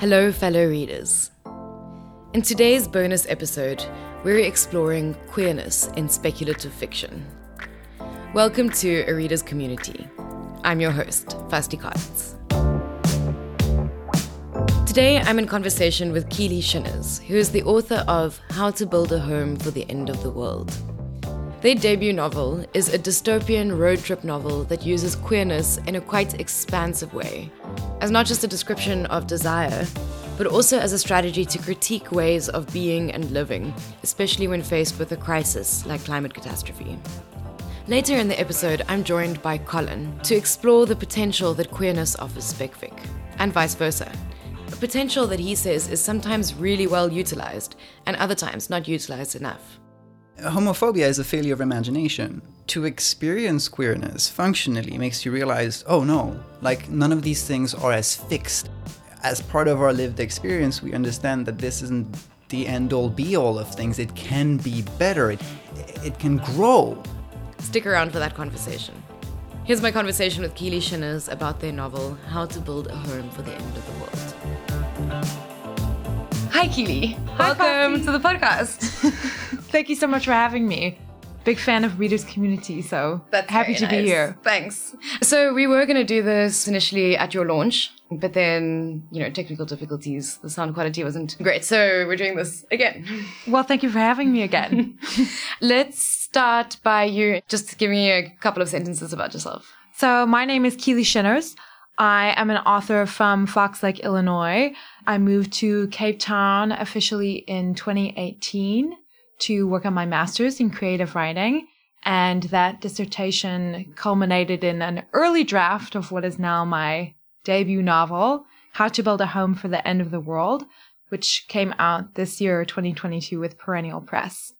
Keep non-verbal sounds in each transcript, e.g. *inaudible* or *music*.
Hello, fellow readers. In today's bonus episode, we're exploring queerness in speculative fiction. Welcome to A Reader's Community. I'm your host, Vasti Calitz. Today, I'm in conversation with Keely Shinners, who is the author of How to Build a Home for the End of the World. Their debut novel is a dystopian road trip novel that uses queerness in a quite expansive way, as not just a description of desire, but also as a strategy to critique ways of being and living, especially when faced with a crisis like climate catastrophe. Later in the episode, I'm joined by Colin to explore the potential that queerness offers Specfic, and vice versa. A potential that he says is sometimes really well utilized, and other times not utilized enough homophobia is a failure of imagination. To experience queerness functionally makes you realize, oh no, like none of these things are as fixed. As part of our lived experience, we understand that this isn't the end all be all of things. It can be better, it, it can grow. Stick around for that conversation. Here's my conversation with Keely Shinners about their novel, How to Build a Home for the End of the World. Hi, Keely. Hi, Welcome Vasti. to the podcast. *laughs* Thank you so much for having me. Big fan of Readers Community, so happy to very be here. Thanks. So we were going to do this initially at your launch, but then, you know, technical difficulties, the sound quality wasn't great. So we're doing this again. Well, thank you for having me again. *laughs* Let's start by you just giving me a couple of sentences about yourself. so, my name is Keely Shinners. I am an author from Fox Lake, Illinois. I moved to Cape Town officially in 2018 to work on my master's in creative writing. And that dissertation culminated in an early draft of what is now my debut novel, How to Build a Home for the End of the World, which came out this year, 2022, with Perennial Press.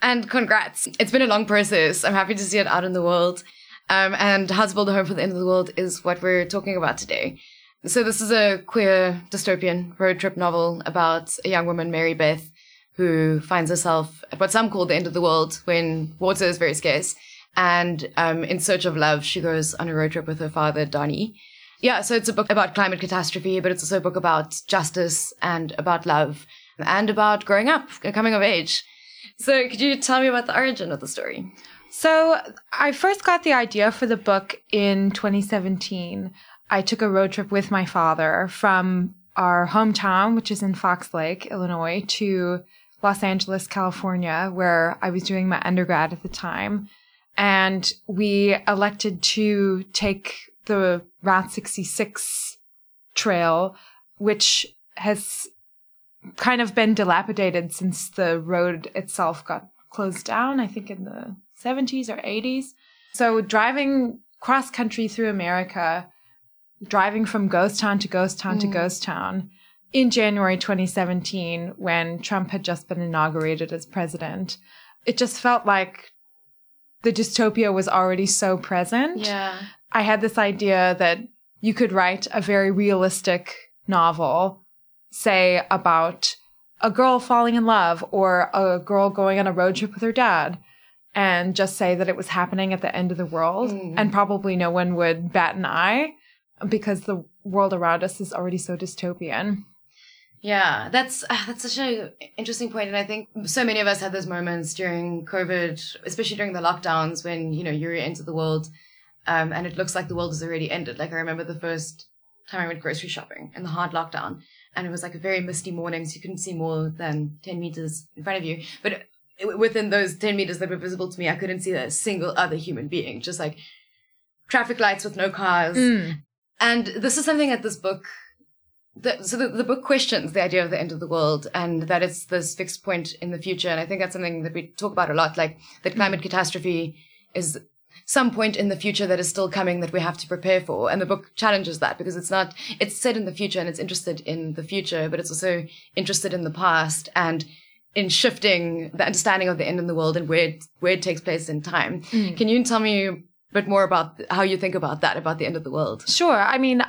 And congrats. It's been a long process. I'm happy to see it out in the world. Um, and How to Build a Home for the End of the World is what we're talking about today. So this is a queer dystopian road trip novel about a young woman, Mary Beth, who finds herself at what some call the end of the world when water is very scarce. And um, in search of love, she goes on a road trip with her father, Donnie. Yeah, so it's a book about climate catastrophe, but it's also a book about justice and about love and about growing up, coming of age. So could you tell me about the origin of the story? So I first got the idea for the book in 2017. I took a road trip with my father from our hometown, which is in Fox Lake, Illinois, to Los Angeles, California, where I was doing my undergrad at the time. And we elected to take the Route 66 trail, which has kind of been dilapidated since the road itself got closed down, I think in the 70s or 80s. So driving cross country through America, driving from ghost town to ghost town to mm. ghost town in January 2017 when Trump had just been inaugurated as president, it just felt like the dystopia was already so present. Yeah. I had this idea that you could write a very realistic novel, say about a girl falling in love or a girl going on a road trip with her dad, and just say that it was happening at the end of the world. Mm. And probably no one would bat an eye because the world around us is already so dystopian. Yeah, that's uh, that's such an interesting point, and I think so many of us had those moments during COVID, especially during the lockdowns when you know you enter the world, um, and it looks like the world has already ended. Like I remember the first time I went grocery shopping in the hard lockdown, and it was like a very misty morning, so you couldn't see more than ten meters in front of you. But within those ten meters that were visible to me, I couldn't see a single other human being, just like traffic lights with no cars. And this is something that this book the, so the, the book questions the idea of the end of the world and that it's this fixed point in the future. And I think that's something that we talk about a lot, like that mm. climate catastrophe is some point in the future that is still coming that we have to prepare for. And the book challenges that because it's not, it's set in the future and it's interested in the future, but it's also interested in the past and in shifting the understanding of the end of the world and where it, where it takes place in time. Mm. Can you tell me a bit more about how you think about that, about the end of the world? Sure. I mean,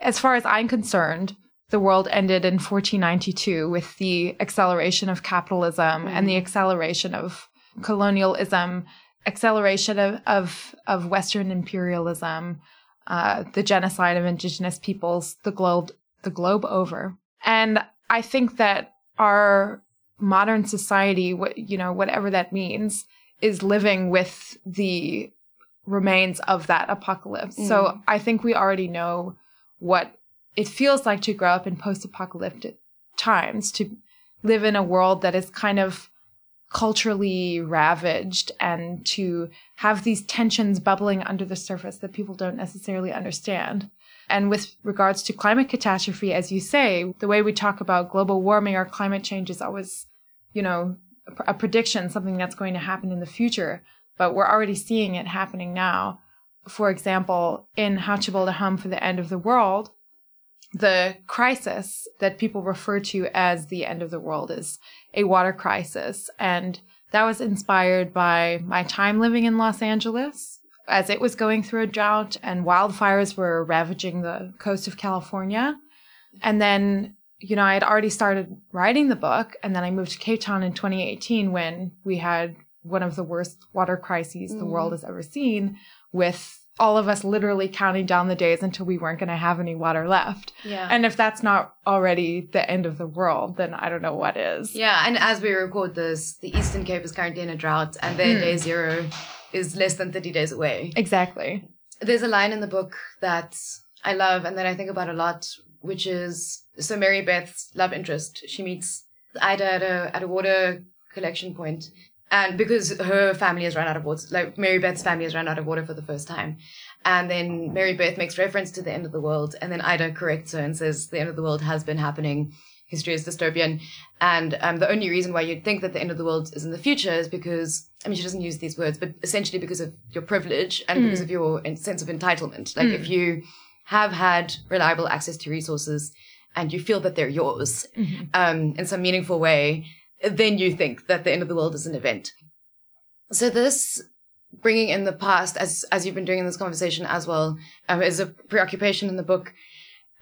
as far as I'm concerned, the world ended in 1492 with the acceleration of capitalism and the acceleration of colonialism, acceleration of, of, of Western imperialism, uh, the genocide of indigenous peoples, the globe, the globe over. And I think that our modern society, what you know, whatever that means, is living with the remains of that apocalypse. Mm. So I think we already know what it feels like to grow up in post-apocalyptic times, to live in a world that is kind of culturally ravaged and to have these tensions bubbling under the surface that people don't necessarily understand. And with regards to climate catastrophe, as you say, the way we talk about global warming or climate change is always, you know, a prediction, something that's going to happen in the future. But we're already seeing it happening now. For example, in How to Build a Home for the End of the World, the crisis that people refer to as the end of the world is a water crisis. And that was inspired by my time living in Los Angeles as it was going through a drought and wildfires were ravaging the coast of California. And then, you know, I had already started writing the book. And then I moved to Cape Town in 2018 when we had one of the worst water crises mm. the world has ever seen with all of us literally counting down the days until we weren't going to have any water left. Yeah. And if that's not already the end of the world, then I don't know what is. Yeah. And as we record this, the Eastern Cape is currently in a drought and their mm. day zero is less than 30 days away. Exactly. There's a line in the book that I love and that I think about a lot, which is so Mary Beth's love interest. She meets Ida at a, at a water collection point and because her family has run out of water, like Mary Beth's family has run out of water for the first time. And then Mary Beth makes reference to the end of the world, and then Ida corrects her and says the end of the world has been happening. History is dystopian, and um, the only reason why you'd think that the end of the world is in the future is because I mean she doesn't use these words, but essentially because of your privilege and mm. because of your sense of entitlement. Like mm. if you have had reliable access to resources and you feel that they're yours mm-hmm. um, in some meaningful way, then you think that the end of the world is an event. So this bringing in the past, as as you've been doing in this conversation as well, um, is a preoccupation in the book,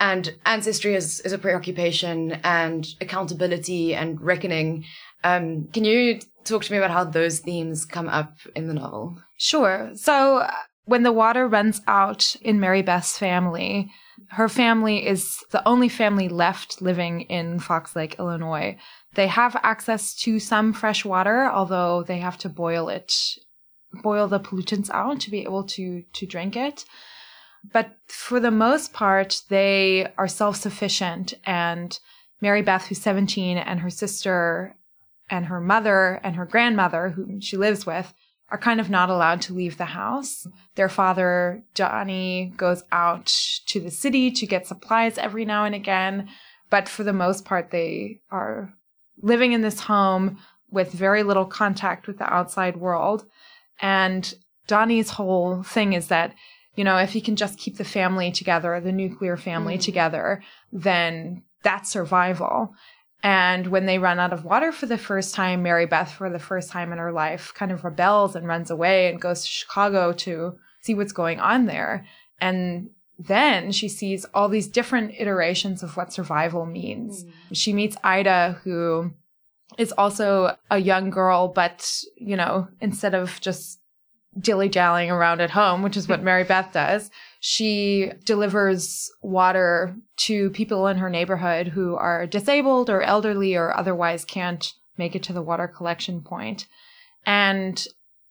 and ancestry is is a preoccupation, and accountability and reckoning. Um, can you talk to me about how those themes come up in the novel? Sure. So uh, when the water runs out in Mary Beth's family, her family is the only family left living in Fox Lake, Illinois. They have access to some fresh water, although they have to boil it, boil the pollutants out to be able to to drink it. But for the most part, they are self-sufficient. And Mary Beth, who's 17, and her sister and her mother and her grandmother, who she lives with, are kind of not allowed to leave the house. Their father, Johnny, goes out to the city to get supplies every now and again. But for the most part, they are living in this home with very little contact with the outside world. And Donnie's whole thing is that, you know, if he can just keep the family together, the nuclear family mm. together, then that's survival. And when they run out of water for the first time, Mary Beth, for the first time in her life, kind of rebels and runs away and goes to Chicago to see what's going on there. And then she sees all these different iterations of what survival means. Mm. She meets Ida, who is also a young girl, but, you know, instead of just dilly dallying around at home, which is what *laughs* Mary Beth does, she delivers water to people in her neighborhood who are disabled or elderly or otherwise can't make it to the water collection point. And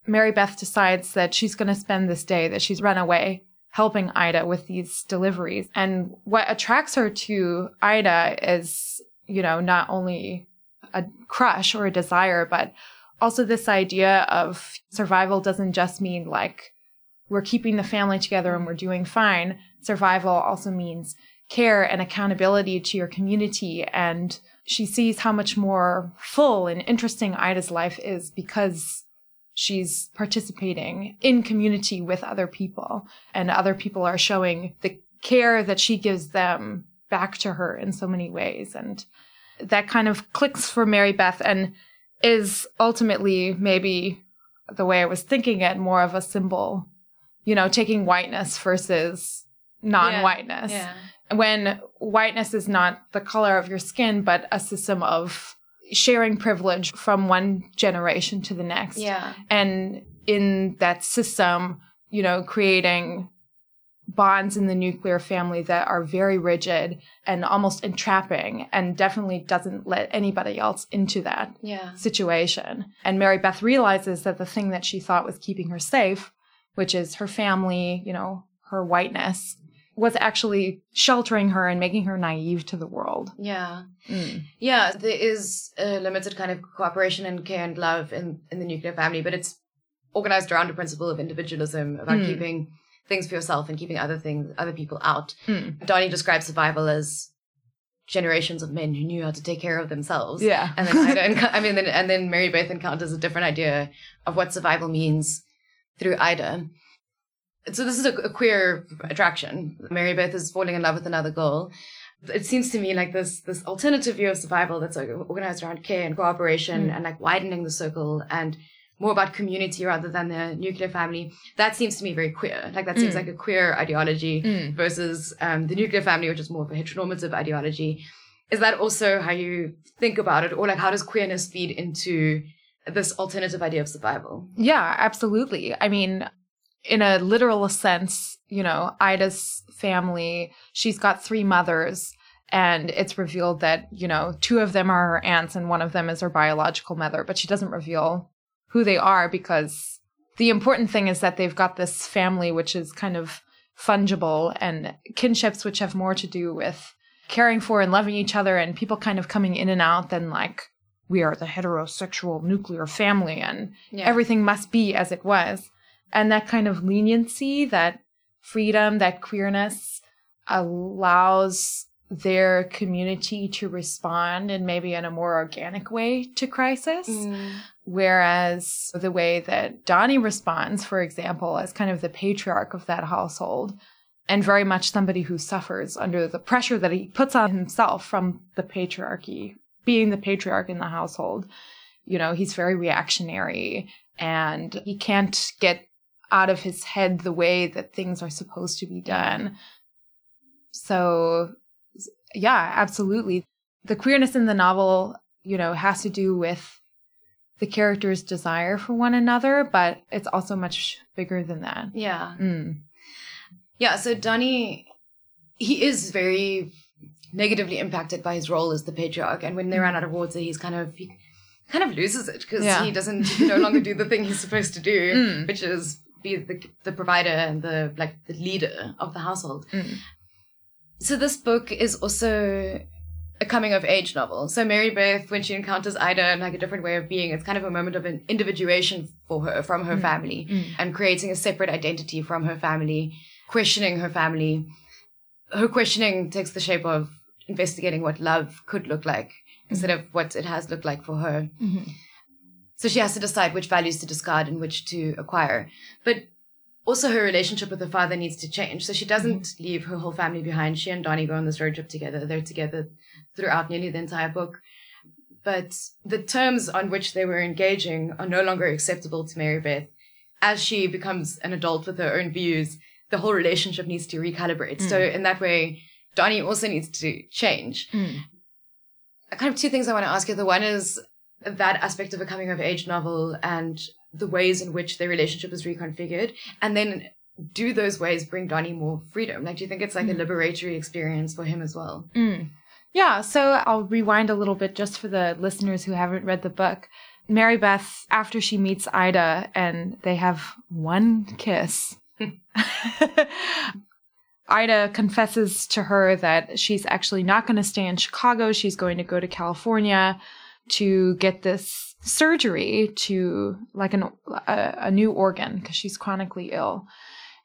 Mary Beth decides that she's going to spend this day that she's run away helping Ida with these deliveries. And what attracts her to Ida is, you know, not only a crush or a desire, but also this idea of survival doesn't just mean like we're keeping the family together and we're doing fine. Survival also means care and accountability to your community. And she sees how much more full and interesting Ida's life is because she's participating in community with other people. And other people are showing the care that she gives them back to her in so many ways. And that kind of clicks for Mary Beth and is ultimately maybe the way I was thinking it more of a symbol you know taking whiteness versus non-whiteness. Yeah, yeah. when whiteness is not the color of your skin but a system of sharing privilege from one generation to the next. Yeah. And in that system, you know, creating bonds in the nuclear family that are very rigid and almost entrapping and definitely doesn't let anybody else into that Yeah. situation. And Mary Beth realizes that the thing that she thought was keeping her safe, which is her family, you know, her whiteness, was actually sheltering her and making her naive to the world. Yeah. Yeah, there is a limited kind of cooperation and care and love in, in the nuclear family, but it's organized around a principle of individualism, about Mm. keeping things for yourself and keeping other things, other people out. Mm. Donnie describes survival as generations of men who knew how to take care of themselves. Yeah. And then Ida, enc- I mean, then, and then Mary Beth encounters a different idea of what survival means through Ida. So this is a, a queer attraction. Mary Beth is falling in love with another girl. It seems to me like this this alternative view of survival that's like organized around care and cooperation Mm. and like widening the circle and more about community rather than the nuclear family. That seems to me very queer. Like that seems Mm. like a queer ideology Mm. versus um, the nuclear family, which is more of a heteronormative ideology. Is that also how you think about it, or like how does queerness feed into this alternative idea of survival? Yeah, absolutely. I mean, in a literal sense, you know, Ida's family, she's got three mothers, and it's revealed that, you know, two of them are her aunts and one of them is her biological mother, but she doesn't reveal who they are because the important thing is that they've got this family which is kind of fungible and kinships which have more to do with caring for and loving each other and people kind of coming in and out than like we are the heterosexual nuclear family and Yeah. everything must be as it was. And that kind of leniency, that freedom, that queerness allows their community to respond in maybe in a more organic way to crisis. Mm. Whereas the way that Donnie responds, for example, as kind of the patriarch of that household, and very much somebody who suffers under the pressure that he puts on himself from the patriarchy, being the patriarch in the household. You know, he's very reactionary and he can't get out of his head the way that things are supposed to be done. So, yeah, absolutely. The queerness in the novel, you know, has to do with the character's desire for one another, but it's also much bigger than that. Yeah. Mm. Yeah, so Donnie, he is very negatively impacted by his role as the patriarch, and when they run out of water, he's kind of he kind of loses it because Yeah. he doesn't *laughs* no longer do the thing he's supposed to do, Mm. which is be the the provider and the like the leader of the household. Mm. So this book is also a coming of age novel. So Mary Beth, when she encounters Ida in like a different way of being, it's kind of a moment of an individuation for her from her family Mm. and creating a separate identity from her family, questioning her family. Her questioning takes the shape of investigating what love could look like instead of what it has looked like for her. Mhm. So she has to decide which values to discard and which to acquire. But also her relationship with her father needs to change. So she doesn't leave her whole family behind. She and Donnie go on this road trip together. They're together throughout nearly the entire book. But the terms on which they were engaging are no longer acceptable to Mary Beth. As she becomes an adult with her own views, the whole relationship needs to recalibrate. So in that way, Donnie also needs to change Mm. kind of two things I want to ask you. The one is that aspect of a coming of age novel and the ways in which their relationship is reconfigured. And then do those ways bring Donnie more freedom? Like, do you think it's like a liberatory experience for him as well? Mm. Yeah, so I'll rewind a little bit just for the listeners who haven't read the book. Mary Beth, after she meets Ida and they have one kiss, *laughs* Ida confesses to her that she's actually not going to stay in Chicago. She's going to go to California to get this surgery to like an, a, a new organ because she's chronically ill.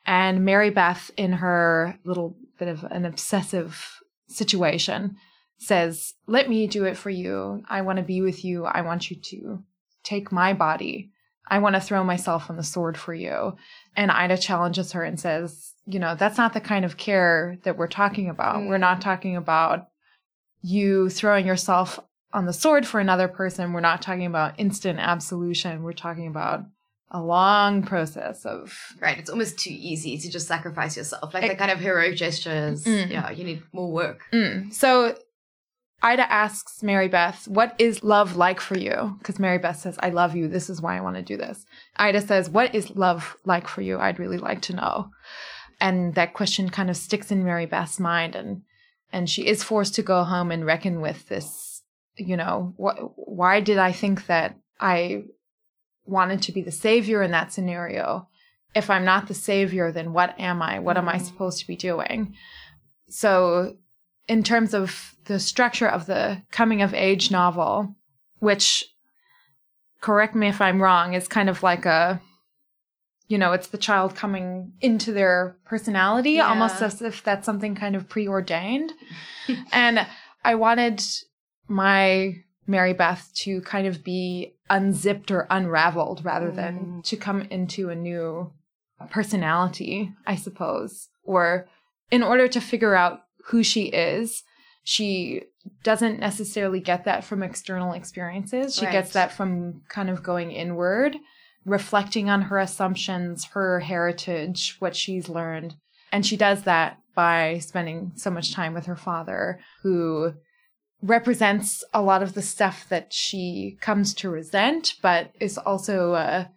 And Mary Beth, in her little bit of an obsessive situation, says, Let me do it for you. I want to be with you. I want you to take my body. I want to throw myself on the sword for you. And Ida challenges her and says, You know, that's not the kind of care that we're talking about. Mm. We're not talking about you throwing yourself on the sword for another person. We're not talking about instant absolution. We're talking about a long process of Right. It's almost too easy to just sacrifice yourself. Like the kind of heroic gestures. Mm. Yeah, you need more work. Mm. So Ida asks Mary Beth, What is love like for you? Because Mary Beth says, I love you. This is why I want to do this. Ida says, What is love like for you? I'd really like to know. and that question kind of sticks in Mary Beth's mind and and she is forced to go home and reckon with this you know wh- why did I think that I wanted to be the savior in that scenario if I'm not the savior then what am I what am I Mm. supposed to be doing so in terms of the structure of the coming of age novel which correct me if I'm wrong is kind of like a you know, it's the child coming into their personality, Yeah. almost as if that's something kind of preordained. *laughs* and I wanted my Mary Beth to kind of be unzipped or unraveled rather than Mm. to come into a new personality, I suppose. Or in order to figure out who she is, she doesn't necessarily get that from external experiences. She gets that from kind of going inward reflecting on her assumptions, her heritage, what she's learned. And she does that by spending so much time with her father, who represents a lot of the stuff that she comes to resent, but is also a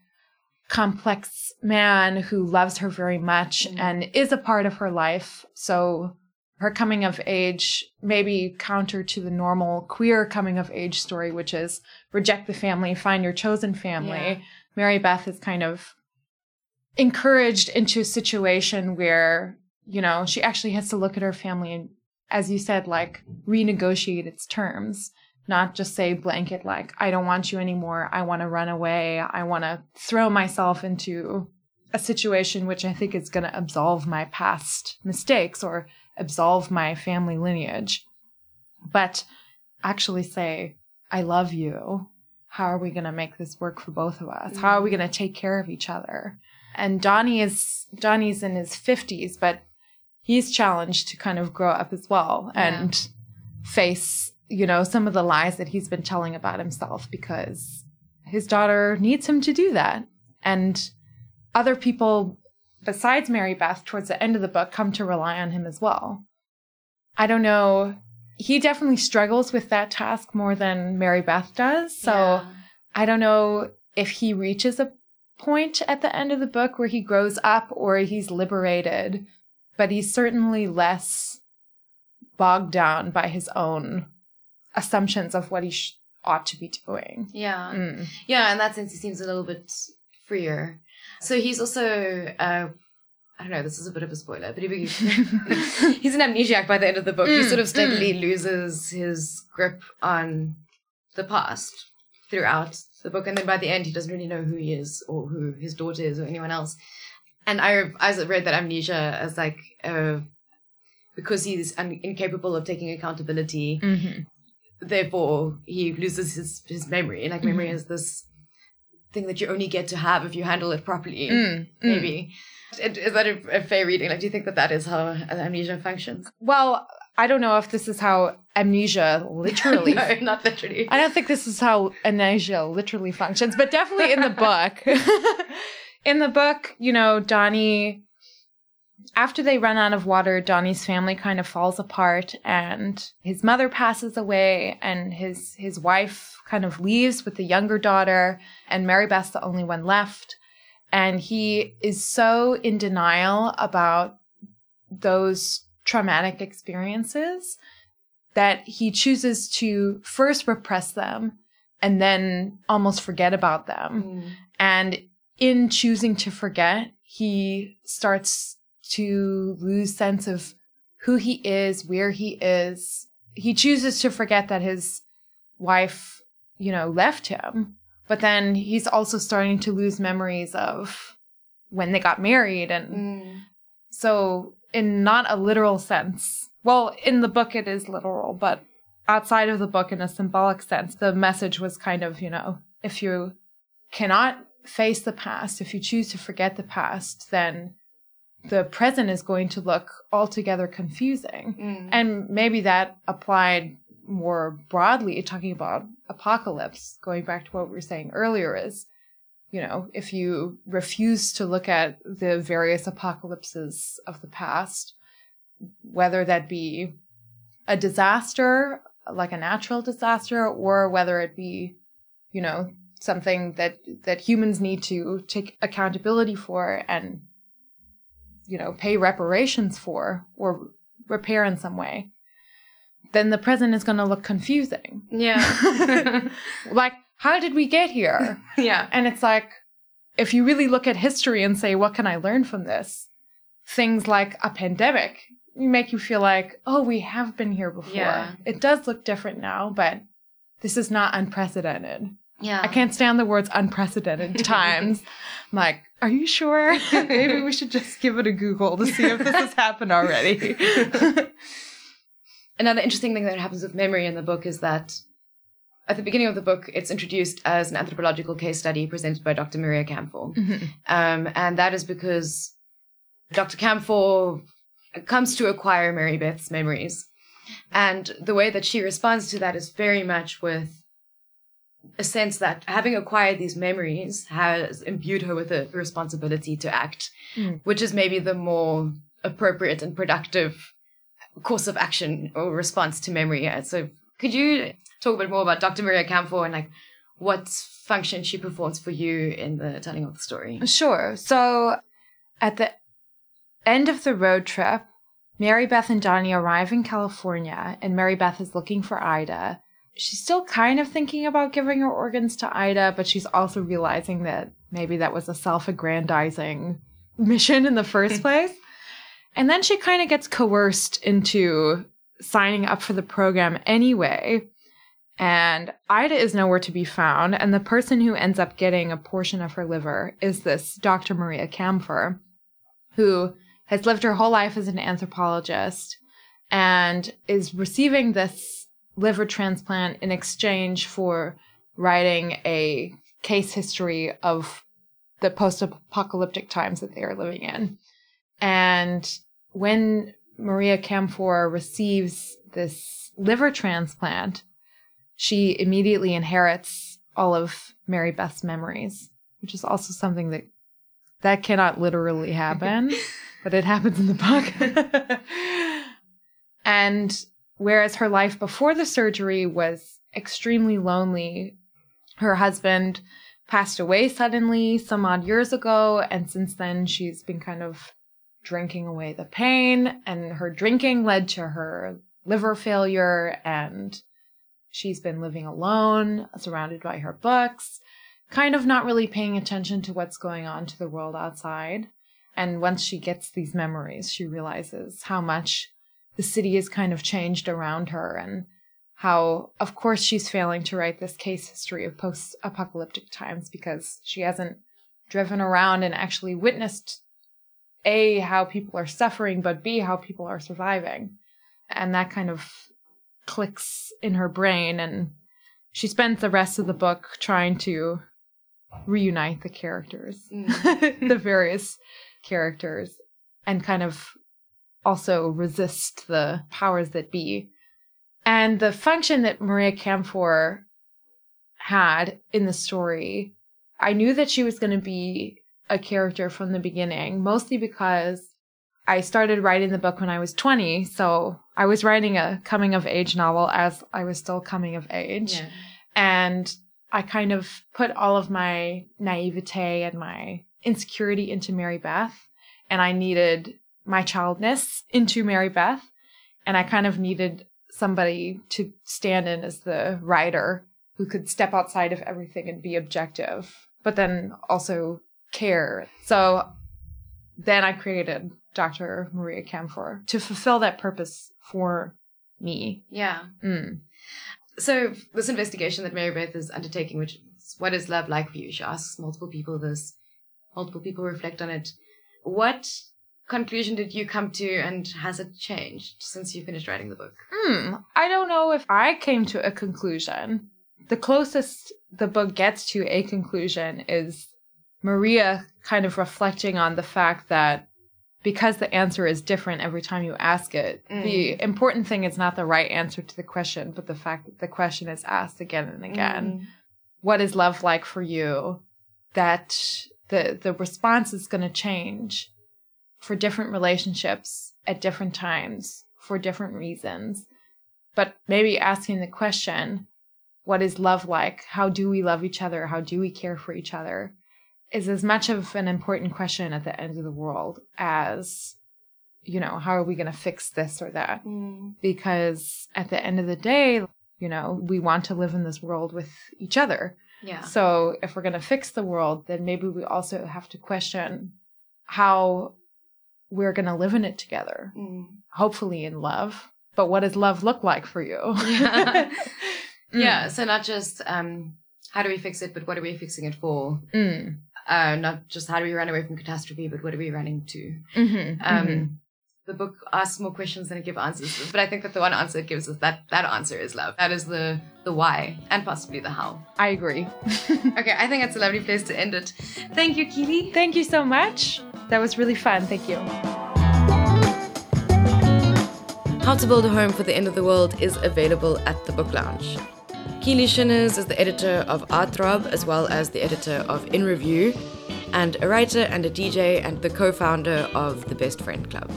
complex man who loves her very much Mm. and is a part of her life. So her coming of age may be counter to the normal queer coming of age story, which is reject the family, find your chosen family. Yeah. Mary Beth is kind of encouraged into a situation where, you know, she actually has to look at her family and, as you said, like renegotiate its terms, not just say blanket, like, I don't want you anymore. I want to run away. I want to throw myself into a situation which I think is going to absolve my past mistakes or absolve my family lineage. But actually say, I love you. How are we going to make this work for both of us? How are we going to take care of each other? And Donnie is Donnie's in his 50s, but he's challenged to kind of grow up as well Yeah. and face, you know, some of the lies that he's been telling about himself because his daughter needs him to do that. And other people besides Mary Beth towards the end of the book come to rely on him as well. I don't know. He definitely struggles with that task more than Mary Beth does. So Yeah. I don't know if he reaches a point at the end of the book where he grows up or he's liberated, but he's certainly less bogged down by his own assumptions of what he sh- ought to be doing. Yeah. Mm. Yeah, in that sense, he seems a little bit freer. So he's also, uh, I don't know, this is a bit of a spoiler, but he, *laughs* *laughs* he's an amnesiac by the end of the book. he Mm, sort of steadily loses his grip on the past throughout the book. And then by the end, he doesn't really know who he is or who his daughter is or anyone else. And I, I read that amnesia as like, uh, because he's un- incapable of taking accountability, hmm therefore he loses his, his memory. Like memory is this thing that you only get to have if you handle it properly. Mm, mm. Maybe Is- is that a, a fair reading? Like, do you think that that is how amnesia functions? Well, I don't know if this is how amnesia *laughs* literally. no, not literally. I don't think this is how amnesia literally functions, but definitely in the book. *laughs* in the book, you know, Donnie, after they run out of water, Donnie's family kind of falls apart and his mother passes away and his, his wife kind of leaves with the younger daughter and Mary Beth's the only one left. And he is so in denial about those traumatic experiences that he chooses to first repress them and then almost forget about them. Mm. And in choosing to forget, he starts to lose sense of who he is, where he is. He chooses to forget that his wife, you know, left him. But then he's also starting to lose memories of when they got married and Mm. so, in not a literal sense, well, in the book it is literal, but outside of the book, in a symbolic sense, the message was kind of, you know, if you cannot face the past, if you choose to forget the past, then the present is going to look altogether confusing. Mm. And maybe that applied more broadly, talking about apocalypse, going back to what we were saying earlier, is, you know, if you refuse to look at the various apocalypses of the past, whether that be a disaster, like a natural disaster, or whether it be, you know, something that that humans need to take accountability for and you know, pay reparations for or repair in some way, then the present is going to look confusing. Yeah. *laughs* like, how did we get here? *laughs* yeah. And it's like, if you really look at history and say, what can I learn from this? Things like a pandemic make you feel like, oh, we have been here before. Yeah. It does look different now, but this is not unprecedented. Yeah. I can't stand the words unprecedented *laughs* times. I'm like, are you sure? *laughs* Maybe we should just give it a Google to see if this has *laughs* happened already. Another interesting thing that happens with memory in the book is that at the beginning of the book, it's introduced as an anthropological case study presented by Dr. Maria Camphor. Um, and that is because Dr. Camphor comes to acquire Mary Beth's memories. And the way that she responds to that is very much with a sense that having acquired these memories has imbued her with a responsibility to act, Mm. which is maybe the more appropriate and productive course of action or response to memory. So could you talk a bit more about Dr. Maria Camphor and like what function she performs for you in the telling of the story? Sure. So at the end of the road trip, Mary Beth and Donnie arrive in California, and Mary Beth is looking for Ida. She's still kind of thinking about giving her organs to Ida, but she's also realizing that maybe that was a self aggrandizing *laughs* mission in the first *laughs* place. And then she kind of gets coerced into signing up for the program anyway. And Ida is nowhere to be found. And the person who ends up getting a portion of her liver is this Dr. Maria Camphor, who has lived her whole life as an anthropologist and is receiving this liver transplant in exchange for writing a case history of the post apocalyptic times that they are living in. And when Maria Camphor receives this liver transplant, she immediately inherits all of Mary Beth's memories, which is also something that that cannot literally happen, *laughs* but it happens in the book. *laughs* and whereas her life before the surgery was extremely lonely, her husband passed away suddenly some odd years ago, and since then she's been kind of drinking away the pain, and her drinking led to her liver failure and She's been living alone, surrounded by her books, kind of not really paying attention to what's going on to the world outside. And once she gets these memories, she realizes how much the city has kind of changed around her and how, of course, she's failing to write this case history of post apocalyptic times because she hasn't driven around and actually witnessed A, how people are suffering, but B, how people are surviving. And that kind of clicks in her brain and she spends the rest of the book trying to reunite the characters Mm. *laughs* the various characters and kind of also resist the powers that be and the function that maria camphor had in the story i knew that she was going to be a character from the beginning mostly because I started writing the book when I was 20, so I was writing a coming of age novel as I was still coming of age. Yeah. And I kind of put all of my naivete and my insecurity into Mary Beth, and I needed my childness into Mary Beth, and I kind of needed somebody to stand in as the writer who could step outside of everything and be objective, but then also care. So then I created Dr. Maria Camphor to fulfill that purpose for me. Yeah. Mm. So this investigation that Mary Beth is undertaking, which is what is love like for you? She asks multiple people this. Multiple people reflect on it. What conclusion did you come to, and has it changed since you finished writing the book? Hmm. I don't know if I came to a conclusion. The closest the book gets to a conclusion is Maria kind of reflecting on the fact that because the answer is different every time you ask it, Mm. the important thing is not the right answer to the question, but the fact that the question is asked again and again. Mm. What is love like for you? That the the response is going to change for different relationships at different times for different reasons. But maybe asking the question, what is love like? How do we love each other? How do we care for each other? is as much of an important question at the end of the world as you know how are we going to fix this or that Mm. because at the end of the day you know we want to live in this world with each other Yeah. so if we're going to fix the world then maybe we also have to question how we're going to live in it together Mm. hopefully in love but what does love look like for you Yeah. *laughs* *laughs* Mm. Yeah. So not just um, how do we fix it, but what are we fixing it for? Mm. Uh, not just how do we run away from catastrophe, but what are we running to? Mhm, Um, mhm. The book asks more questions than it gives answers, but I think that the one answer it gives us that that answer is love. That is the the why and possibly the how. I agree. *laughs* Okay, I think that's a lovely place to end it. Thank you, Keely. Thank you so much. That was really fun. Thank you. How to Build a Home for the End of the World is available at the Book Lounge. Keely Shinners is the editor of ArtThrob as well as the editor of In Review, and a writer and a DJ and the co founder of the Best Friend Club.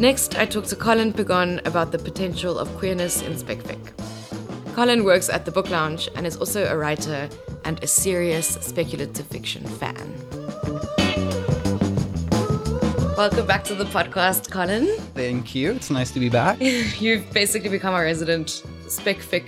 Next, I talked to Colin Pegon about the potential of queerness in SpecFic. Colin works at the Book Lounge and is also a writer and a serious speculative fiction fan. Welcome back to the podcast, Colin. Thank you. It's nice to be back. *laughs* You've basically become our resident spec fic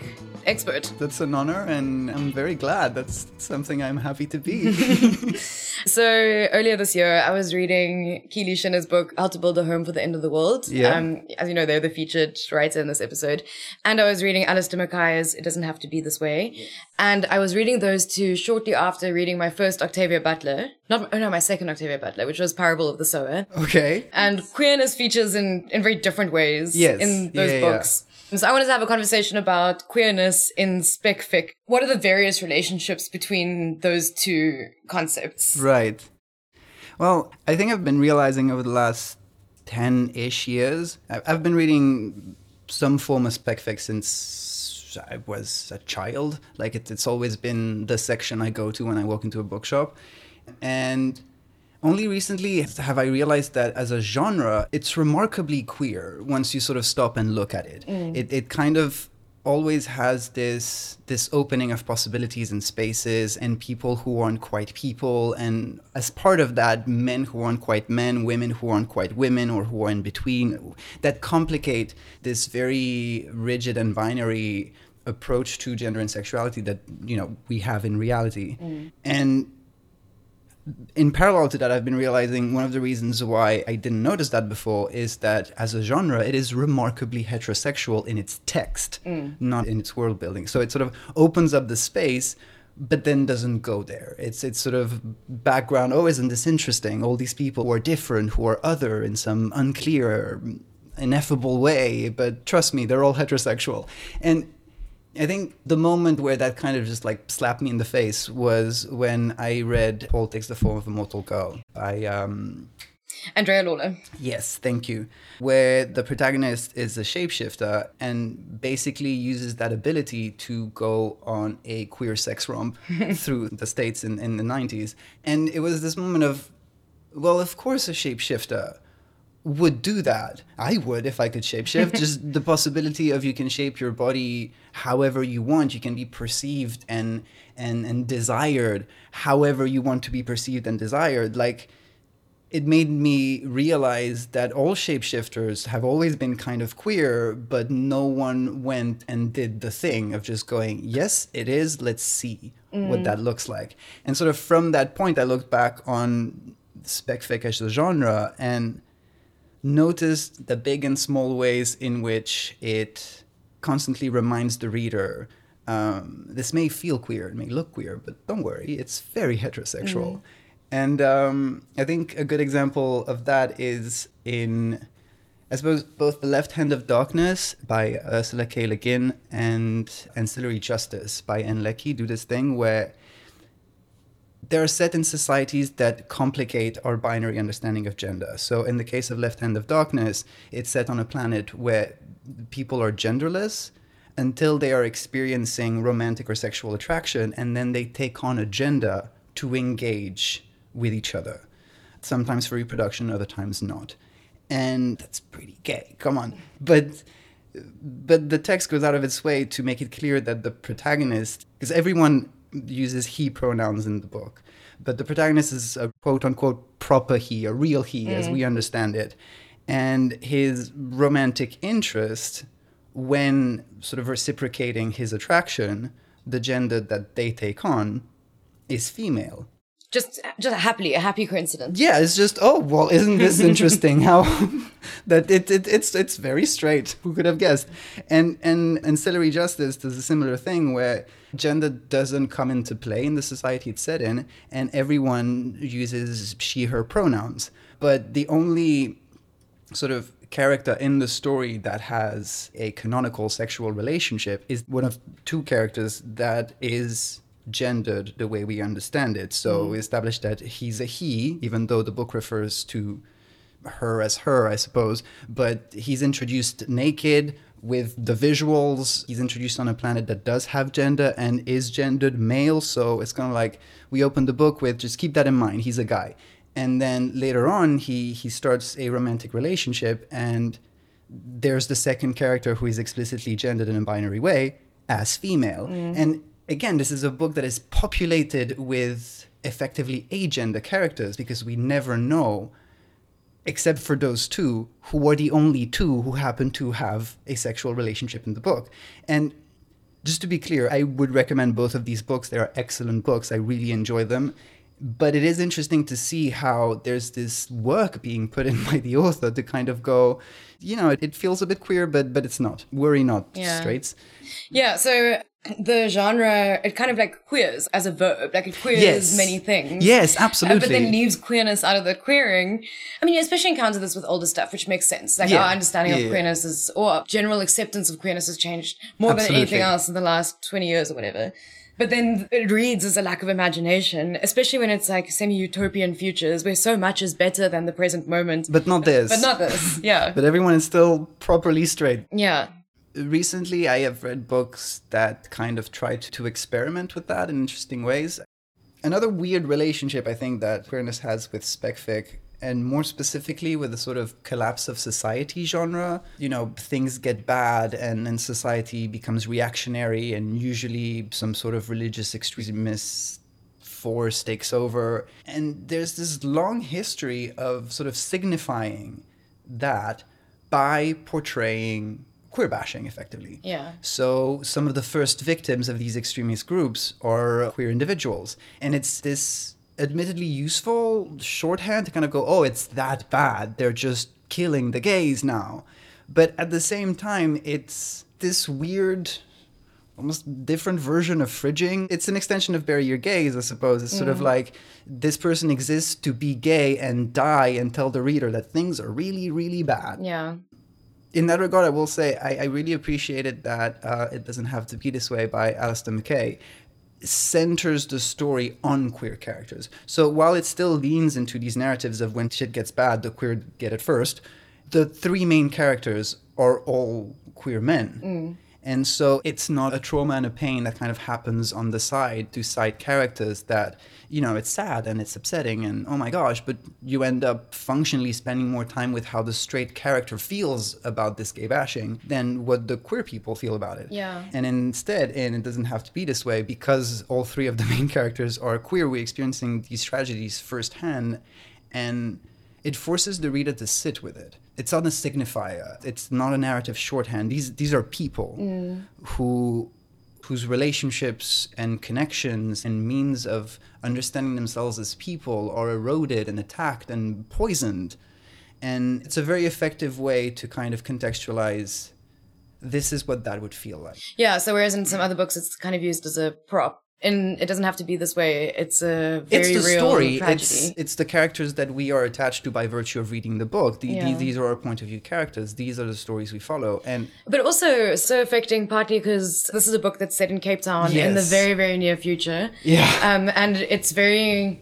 expert. That's an honor, and I'm very glad. That's something I'm happy to be. *laughs* *laughs* So earlier this year, I was reading Keely Shinner's book, How to Build a Home for the End of the World. Yeah. Um, as you know, they're the featured writer in this episode. And I was reading Alistair Mackay's It Doesn't Have to Be This Way. And I was reading those two shortly after reading my first Octavia Butler. Not, oh no, my second Octavia Butler, which was Parable of the Sower. okay. And queerness features in, in very different ways Yes. in those Yeah, yeah, yeah. So I wanted to have a conversation about queerness in spec fic. What are the various relationships between those two concepts? Right. Well, I think I've been realizing over the last 10 ish years, I've been reading some form of spec fic since I was a child. Like, it, it's always been the section I go to when I walk into a bookshop. And only recently have I realized that as a genre, it's remarkably queer once you sort of stop and look at it. Mm. It, it kind of always has this this opening of possibilities and spaces and people who aren't quite people. And as part of that men who aren't quite men women who aren't quite women or who are in between that complicate this very rigid and binary approach to gender and sexuality that you know we have in reality. Mm. And in parallel to that, I've been realizing one of the reasons why I didn't notice that before is that as a genre, it is remarkably heterosexual in its text, mm. not in its world building. So it sort of opens up the space, but then doesn't go there. It's it's sort of background. Oh, isn't this interesting? All these people who are different, who are other in some unclear, ineffable way. But trust me, they're all heterosexual, and I think the moment where that kind of just like slapped me in the face was when I read Paul Takes the Form of a Mortal Girl by, um, Andrea Lawlor. yes, thank you, where the protagonist is a shapeshifter and basically uses that ability to go on a queer sex romp *laughs* through the States in, in the 90s. And it was this moment of, well, of course, a shapeshifter would do that. I would if I could shapeshift. *laughs* Just the possibility of you can shape your body however you want. You can be perceived and and and desired however you want to be perceived and desired. Like it made me realize that all shapeshifters have always been kind of queer, but no one went and did the thing of just going, yes, it is, let's see what mm. that looks like. And sort of from that point, I looked back on spec fic as a genre and noticed the big and small ways in which it constantly reminds the reader um, this may feel queer, it may look queer, but don't worry, it's very heterosexual. And um, I think a good example of that is in, I suppose, both The Left Hand of Darkness by Ursula K. Le Guin and Ancillary Justice by Ann Leckie do this thing where they are certain societies that complicate our binary understanding of gender. So, in the case of Left Hand of Darkness, it's set on a planet where people are genderless until they are experiencing romantic or sexual attraction, and then they take on a gender to engage with each other. Sometimes for reproduction, other times not. And that's pretty gay. Come on. But but the text goes out of its way to make it clear that the protagonist, because everyone uses he pronouns in the book, but the protagonist is a quote unquote proper he, a real he, as mm. we understand it. And his romantic interest, when sort of reciprocating his attraction, the gender that they take on is female. Just, just happily, a happy coincidence. Yeah, it's just oh well, isn't this *laughs* interesting? how *laughs* that it, it it's it's very straight. Who could have guessed? And and and Ancillary Justice does a similar thing where gender doesn't come into play in the society it's set in, and everyone uses she/her pronouns. But the only sort of character in the story that has a canonical sexual relationship is one of two characters that is gendered the way we understand it. So mm-hmm. we established that he's a he, even though the book refers to her as her, I suppose. But he's introduced naked with the visuals. He's introduced on a planet that does have gender and is gendered male. So it's kind of like we open the book with just keep that in mind. He's a guy. And then later on, he, he starts a romantic relationship, and there's the second character who is explicitly gendered in a binary way as female. Mm. And again, this is a book that is populated with effectively agender characters because we never know, except for those two, who were the only two who happen to have a sexual relationship in the book. And just to be clear, I would recommend both of these books. They are excellent books. I really enjoy them. But it is interesting to see how there's this work being put in *laughs* by the author to kind of go, you know, it, it feels a bit queer, but but it's not. Worry not, Yeah. straights. Yeah, so the genre, it kind of like queers as a verb, like it queers Yes. many things. Yes, Uh, absolutely. but then leaves queerness out of the queering. I mean, you especially encounter this with older stuff, which makes sense. Like Yeah. our understanding Yeah, of queerness is, or general acceptance of queerness has changed more Absolutely. than anything else in the last 20 years or whatever. But then it reads as a lack of imagination, especially when it's like semi-utopian futures where so much is better than the present moment. but not this. But not this. Yeah. *laughs* But everyone is still properly straight. yeah. Recently, I have read books that kind of tried to experiment with that in interesting ways. Another weird relationship I think that queerness has with specfic, and more specifically with the sort of collapse of society genre. You know, things get bad and then society becomes reactionary, and usually some sort of religious extremist force takes over. And there's this long history of sort of signifying that by portraying queer bashing effectively. Yeah. So some of the first victims of these extremist groups are queer individuals. And it's this admittedly useful shorthand to kind of go, oh, it's that bad. They're just killing the gays now. But at the same time, it's this weird almost different version of fridging. It's an extension of bury your gays, I suppose. It's sort of mm-hmm. like this person exists to be gay and die and tell the reader that things are really, really bad Yeah. In that regard, I will say I, I really appreciated that uh, it doesn't have to be this way by Alistair Mackay. Centers the story on queer characters. So while it still leans into these narratives of when shit gets bad, the queer get it first, the three main characters are all queer men. And so it's not a trauma and a pain that kind of happens on the side to side characters that, you know, it's sad and it's upsetting and oh my gosh, but you end up functionally spending more time with how the straight character feels about this gay bashing than what the queer people feel about it. Yeah. And instead, and it doesn't have to be this way, because all three of the *laughs* main characters are queer, we're experiencing these tragedies firsthand and it forces the reader to sit with it. It's not a signifier. It's not a narrative shorthand. These these are people mm. who whose relationships and connections and means of understanding themselves as people are eroded and attacked and poisoned. And it's a very effective way to kind of contextualize this is what that would feel like. Yeah, so whereas in some other books it's kind of used as a prop, and it doesn't have to be this way. It's a very it's the real story. tragedy. It's it's the characters that we are attached to by virtue of reading the book. The, the- Yeah. these are our point of view characters. These are the stories we follow. And But also so affecting partly because this is a book that's set in Cape Town in the very, very near future. Yeah. Um, and it's very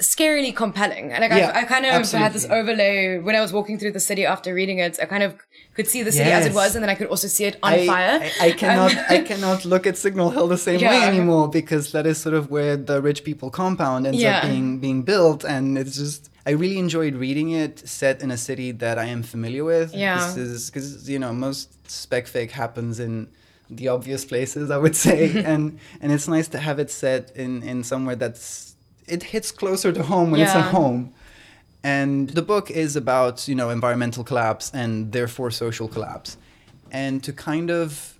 scarily compelling. And like Yeah, I, I kind of had this overlay when I was walking through the city after reading it. I kind of could see the city as it was, and then I could also see it on I, fire. I, I cannot Um, I *laughs* cannot look at Signal Hill the same way anymore because that is sort of where the rich people compound ends Yeah. up being being built and it's just I really enjoyed reading it set in a city that I am familiar with. Yeah. This is because you know most spec fic happens in the obvious places I would say *laughs* and and it's nice to have it set in in somewhere that's it hits closer to home when it's at home. And the book is about, you know, environmental collapse and therefore social collapse. And to kind of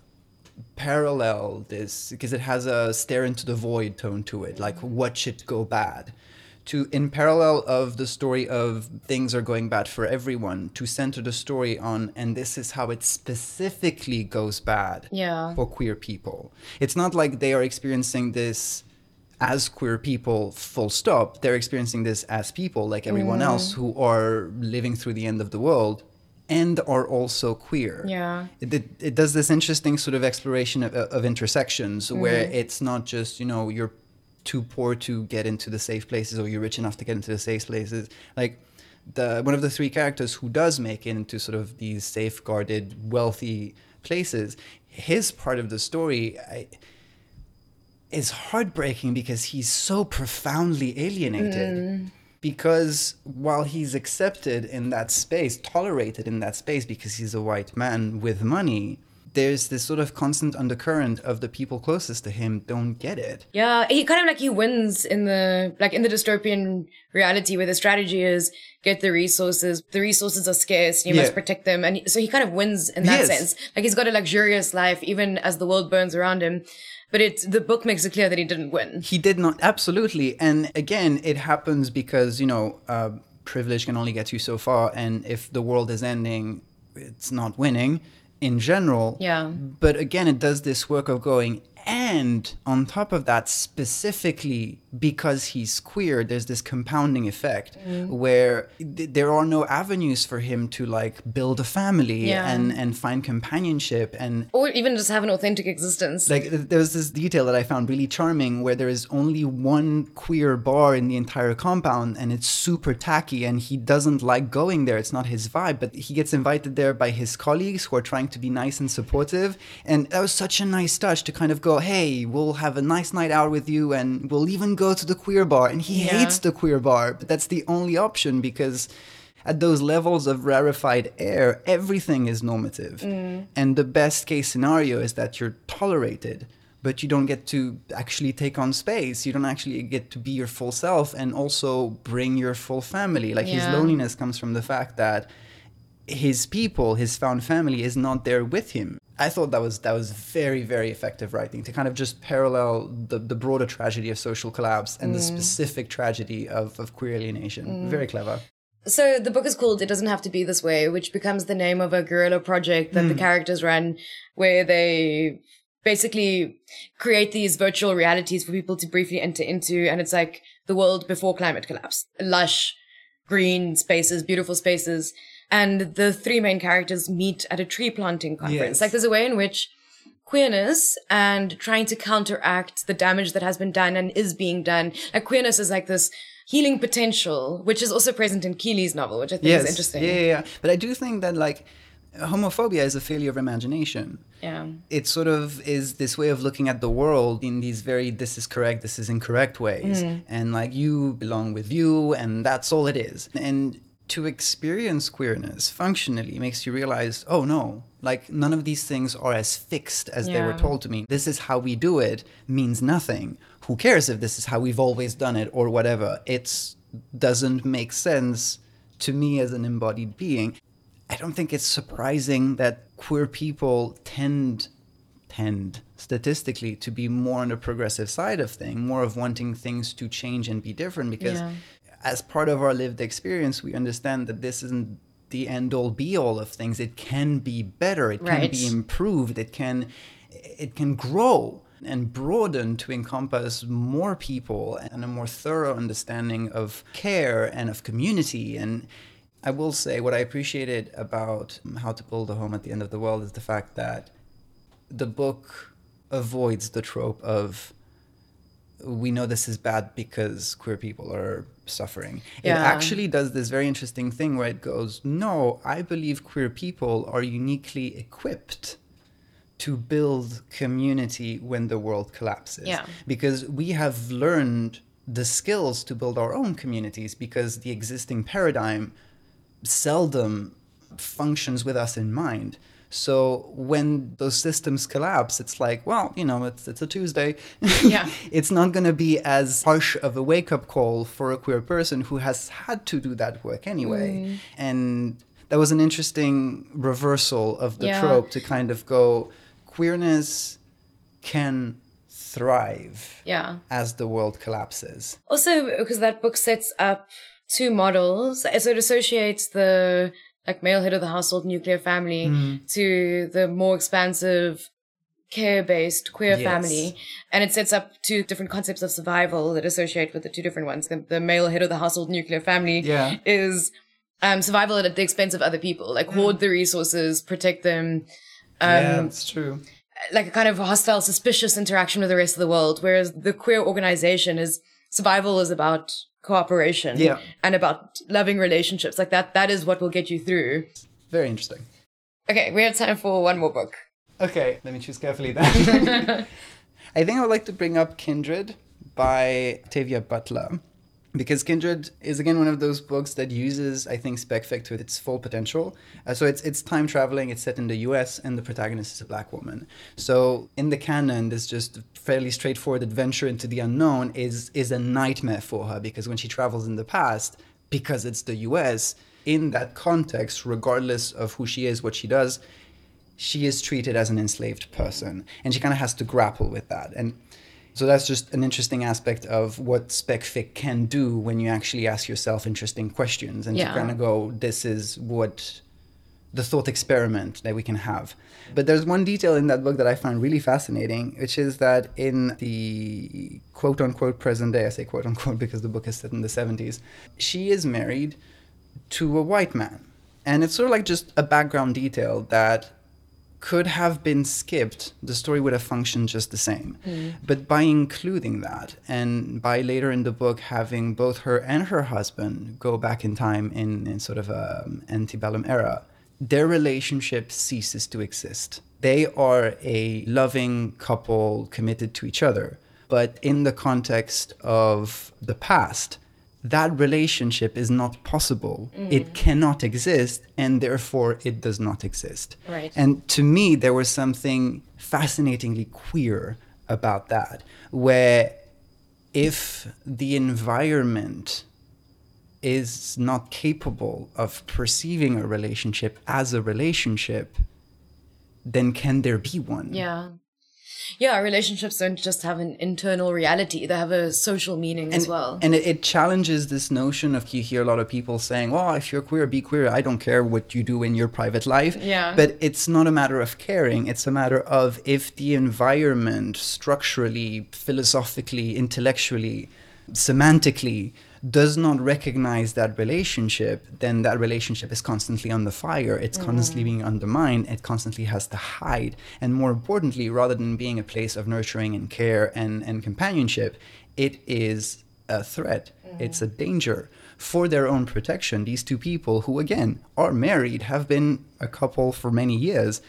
parallel this, because it has a stare into the void tone to it, like mm-hmm. what should go bad. To, in parallel of the story of things are going bad for everyone, to center the story on, and this is how it specifically goes bad Yeah. for queer people. It's not like they are experiencing this as queer people, full stop. They're experiencing this as people, like everyone else mm. who are living through the end of the world and are also queer. Yeah. It, it, it does this interesting sort of exploration of, of intersections mm-hmm. where it's not just, you know, you're too poor to get into the safe places or you're rich enough to get into the safe places. Like, the one of the three characters who does make it into sort of these safeguarded, wealthy places, his part of the story I, is heartbreaking because he's so profoundly alienated. Mm. Because while he's accepted in that space, tolerated in that space because he's a white man with money, there's this sort of constant undercurrent of the people closest to him don't get it. Yeah, he kind of like he wins in the like in the dystopian reality where the strategy is get the resources. The resources are scarce. You Yeah. must protect them, and so he kind of wins in that Yes. sense. Like he's got a luxurious life even as the world burns around him. But it's the book makes it clear that he didn't win. He did not, absolutely. And again, it happens because, you know, uh, privilege can only get you so far. And if the world is ending, it's not winning in general. Yeah. But again, it does this work of going, and on top of that, specifically because he's queer, there's this compounding effect mm. where th- there are no avenues for him to like build a family Yeah. and, and find companionship and Or even just have an authentic existence. like th- there was this detail that I found really charming where there is only one queer bar in the entire compound and it's super tacky and he doesn't like going there. It's not his vibe, but he gets invited there by his colleagues who are trying to be nice and supportive. And that was such a nice touch to kind of go, hey, we'll have a nice night out with you and we'll even go to the queer bar. And he Yeah. hates the queer bar, but that's the only option because at those levels of rarefied air, everything is normative. Mm. And the best case scenario is that you're tolerated, but you don't get to actually take on space. You don't actually get to be your full self and also bring your full family. Like his loneliness comes from the fact that his people, his found family, is not there with him. I thought that was that was very very effective writing to kind of just parallel the, the broader tragedy of social collapse and the mm. specific tragedy of, of queer alienation. Mm. Very clever. So the book is called It Doesn't Have to Be This Way, which becomes the name of a guerrilla project that the mm. characters run where they basically create these virtual realities for people to briefly enter into. And it's like the world before climate collapse. Lush, green spaces, beautiful spaces. And the three main characters meet at a tree planting conference. Yes. Like there's a way in which queerness and trying to counteract the damage that has been done and is being done. Like queerness is like this healing potential, which is also present in Keely's novel, which I think Yes, is interesting. Yeah, yeah, yeah. But I do think that like homophobia is a failure of imagination. Yeah. It sort of is this way of looking at the world in these very this is correct, this is incorrect ways. Mm. And like you belong with you, and that's all it is. And to experience queerness functionally makes you realize, oh no, like none of these things are as fixed as they were told to me. This is how we do it means nothing. Who cares if this is how we've always done it or whatever? It doesn't make sense to me as an embodied being. I don't think it's surprising that queer people tend tend statistically to be more on the progressive side of things, more of wanting things to change and be different because Yeah. As part of our lived experience we understand that this isn't the end all be all of things. It can be better, it can Right. be improved, it can it can grow and broaden to encompass more people and a more thorough understanding of care and of community and I will say what I appreciated about How to Build a Home at the End of the World is the fact that the book avoids the trope of we know this is bad because queer people are suffering. It actually does this very interesting thing where it goes, no, I believe queer people are uniquely equipped to build community when the world collapses. Yeah. Because we have learned the skills to build our own communities because the existing paradigm seldom functions with us in mind. So when those systems collapse, it's like, well, you know, it's it's a Tuesday. Yeah. *laughs* it's not going to be as harsh of a wake up call for a queer person who has had to do that work anyway. Mm. And that was an interesting reversal of the Yeah. trope to kind of go queerness can thrive Yeah. as the world collapses. Also, because that book sets up two models, so it associates the like male head of the household nuclear family to the more expansive care-based queer Yes. family, and it sets up two different concepts of survival that associate with the two different ones. The, the male head of the household nuclear family Yeah. is um, survival at the expense of other people, like hoard the resources, protect them, yeah, um, it's true. like a kind of hostile, suspicious interaction with the rest of the world. Whereas the queer organization is survival is about cooperation Yeah. and about loving relationships. Like that, that is what will get you through. Very interesting. Okay, we have time for one more book. Okay, let me choose carefully then. *laughs* I think I would like to bring up Kindred by Octavia Butler. Because Kindred is again one of those books that uses, I think, specfic to its full potential. Uh, so it's it's time traveling. It's set in the U.S. and the protagonist is a black woman. So in the canon, this just fairly straightforward adventure into the unknown is is a nightmare for her because when she travels in the past, because it's the U.S. In that context, regardless of who she is, what she does, she is treated as an enslaved person and she kind of has to grapple with that and so that's just an interesting aspect of what specfic can do when you actually ask yourself interesting questions and Yeah. to kind of go this is what the thought experiment that we can have but there's one detail in that book that i find really fascinating which is that in the quote unquote present day i say quote unquote *laughs* because the book is set in the 70s she is married to a white man and it's sort of like just a background detail that could have been skipped, the story would have functioned just the same. Mm. But by including that, and by later in the book having both her and her husband go back in time in, in sort of an antebellum era, their relationship ceases to exist. They are a loving couple committed to each other. But in the context of the past, that relationship is not possible. Mm. It cannot exist, and therefore it does not exist. Right. And to me, there was something fascinatingly queer about that, where if the environment is not capable of perceiving a relationship as a relationship, then can there be one? Yeah. Yeah, relationships don't just have an internal reality, they have a social meaning as well. And it, it challenges this notion of you hear a lot of people saying, well, if you're queer, be queer. I don't care what you do in your private life. Yeah. But it's not a matter of caring. It's a matter of if the environment structurally, philosophically, intellectually, semantically does not recognize that relationship, then that relationship is constantly on the fire. It's mm-hmm. constantly being undermined. It constantly has to hide. And more importantly, rather than being a place of nurturing and care and, and companionship, it is a threat. Mm-hmm. It's a danger for their own protection. These two people, who again are married, have been a couple for many years,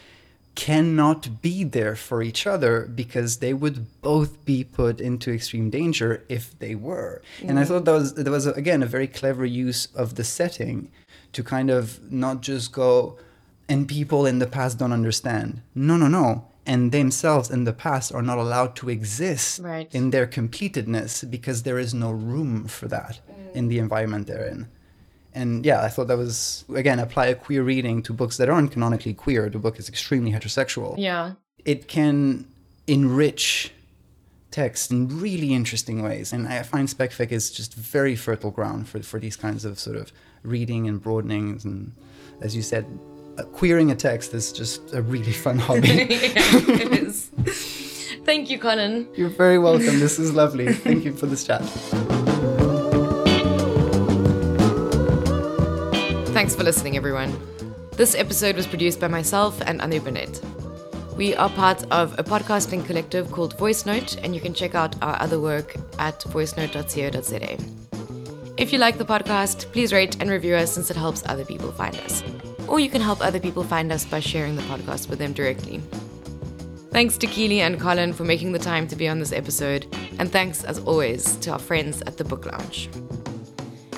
cannot be there for each other because they would both be put into extreme danger if they were. And I mm-hmm. thought that was that was again a very clever use of the setting to kind of not just go and people in the past don't understand. No, no, no. And themselves in the past are not allowed to exist Right. in their completedness because there is no room for that in the environment they're in. And yeah, I thought that was again apply a queer reading to books that aren't canonically queer. The book is extremely heterosexual. yeah. It can enrich text in really interesting ways, and I find specfic is just very fertile ground for for these kinds of sort of reading and broadenings. And as you said, uh, queering a text is just a really fun *laughs* hobby. yeah, it is. *laughs* Thank you, Colin. You're very welcome. This is lovely. Thank you for this chat. Thanks for listening, everyone. This episode was produced by myself and Andri Burnett. We are part of a podcasting collective called Voice Note, and you can check out our other work at voicenote.co.za. If you like the podcast, please rate and review us since it helps other people find us. Or you can help other people find us by sharing the podcast with them directly. Thanks to Keely and Colin for making the time to be on this episode, and thanks, as always, to our friends at the Book Lounge.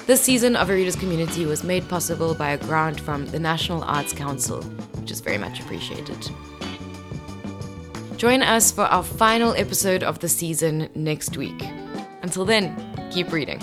This season of A Reader's Community was made possible by a grant from the National Arts Council, which is very much appreciated. Join us for our final episode of the season next week. Until then, keep reading.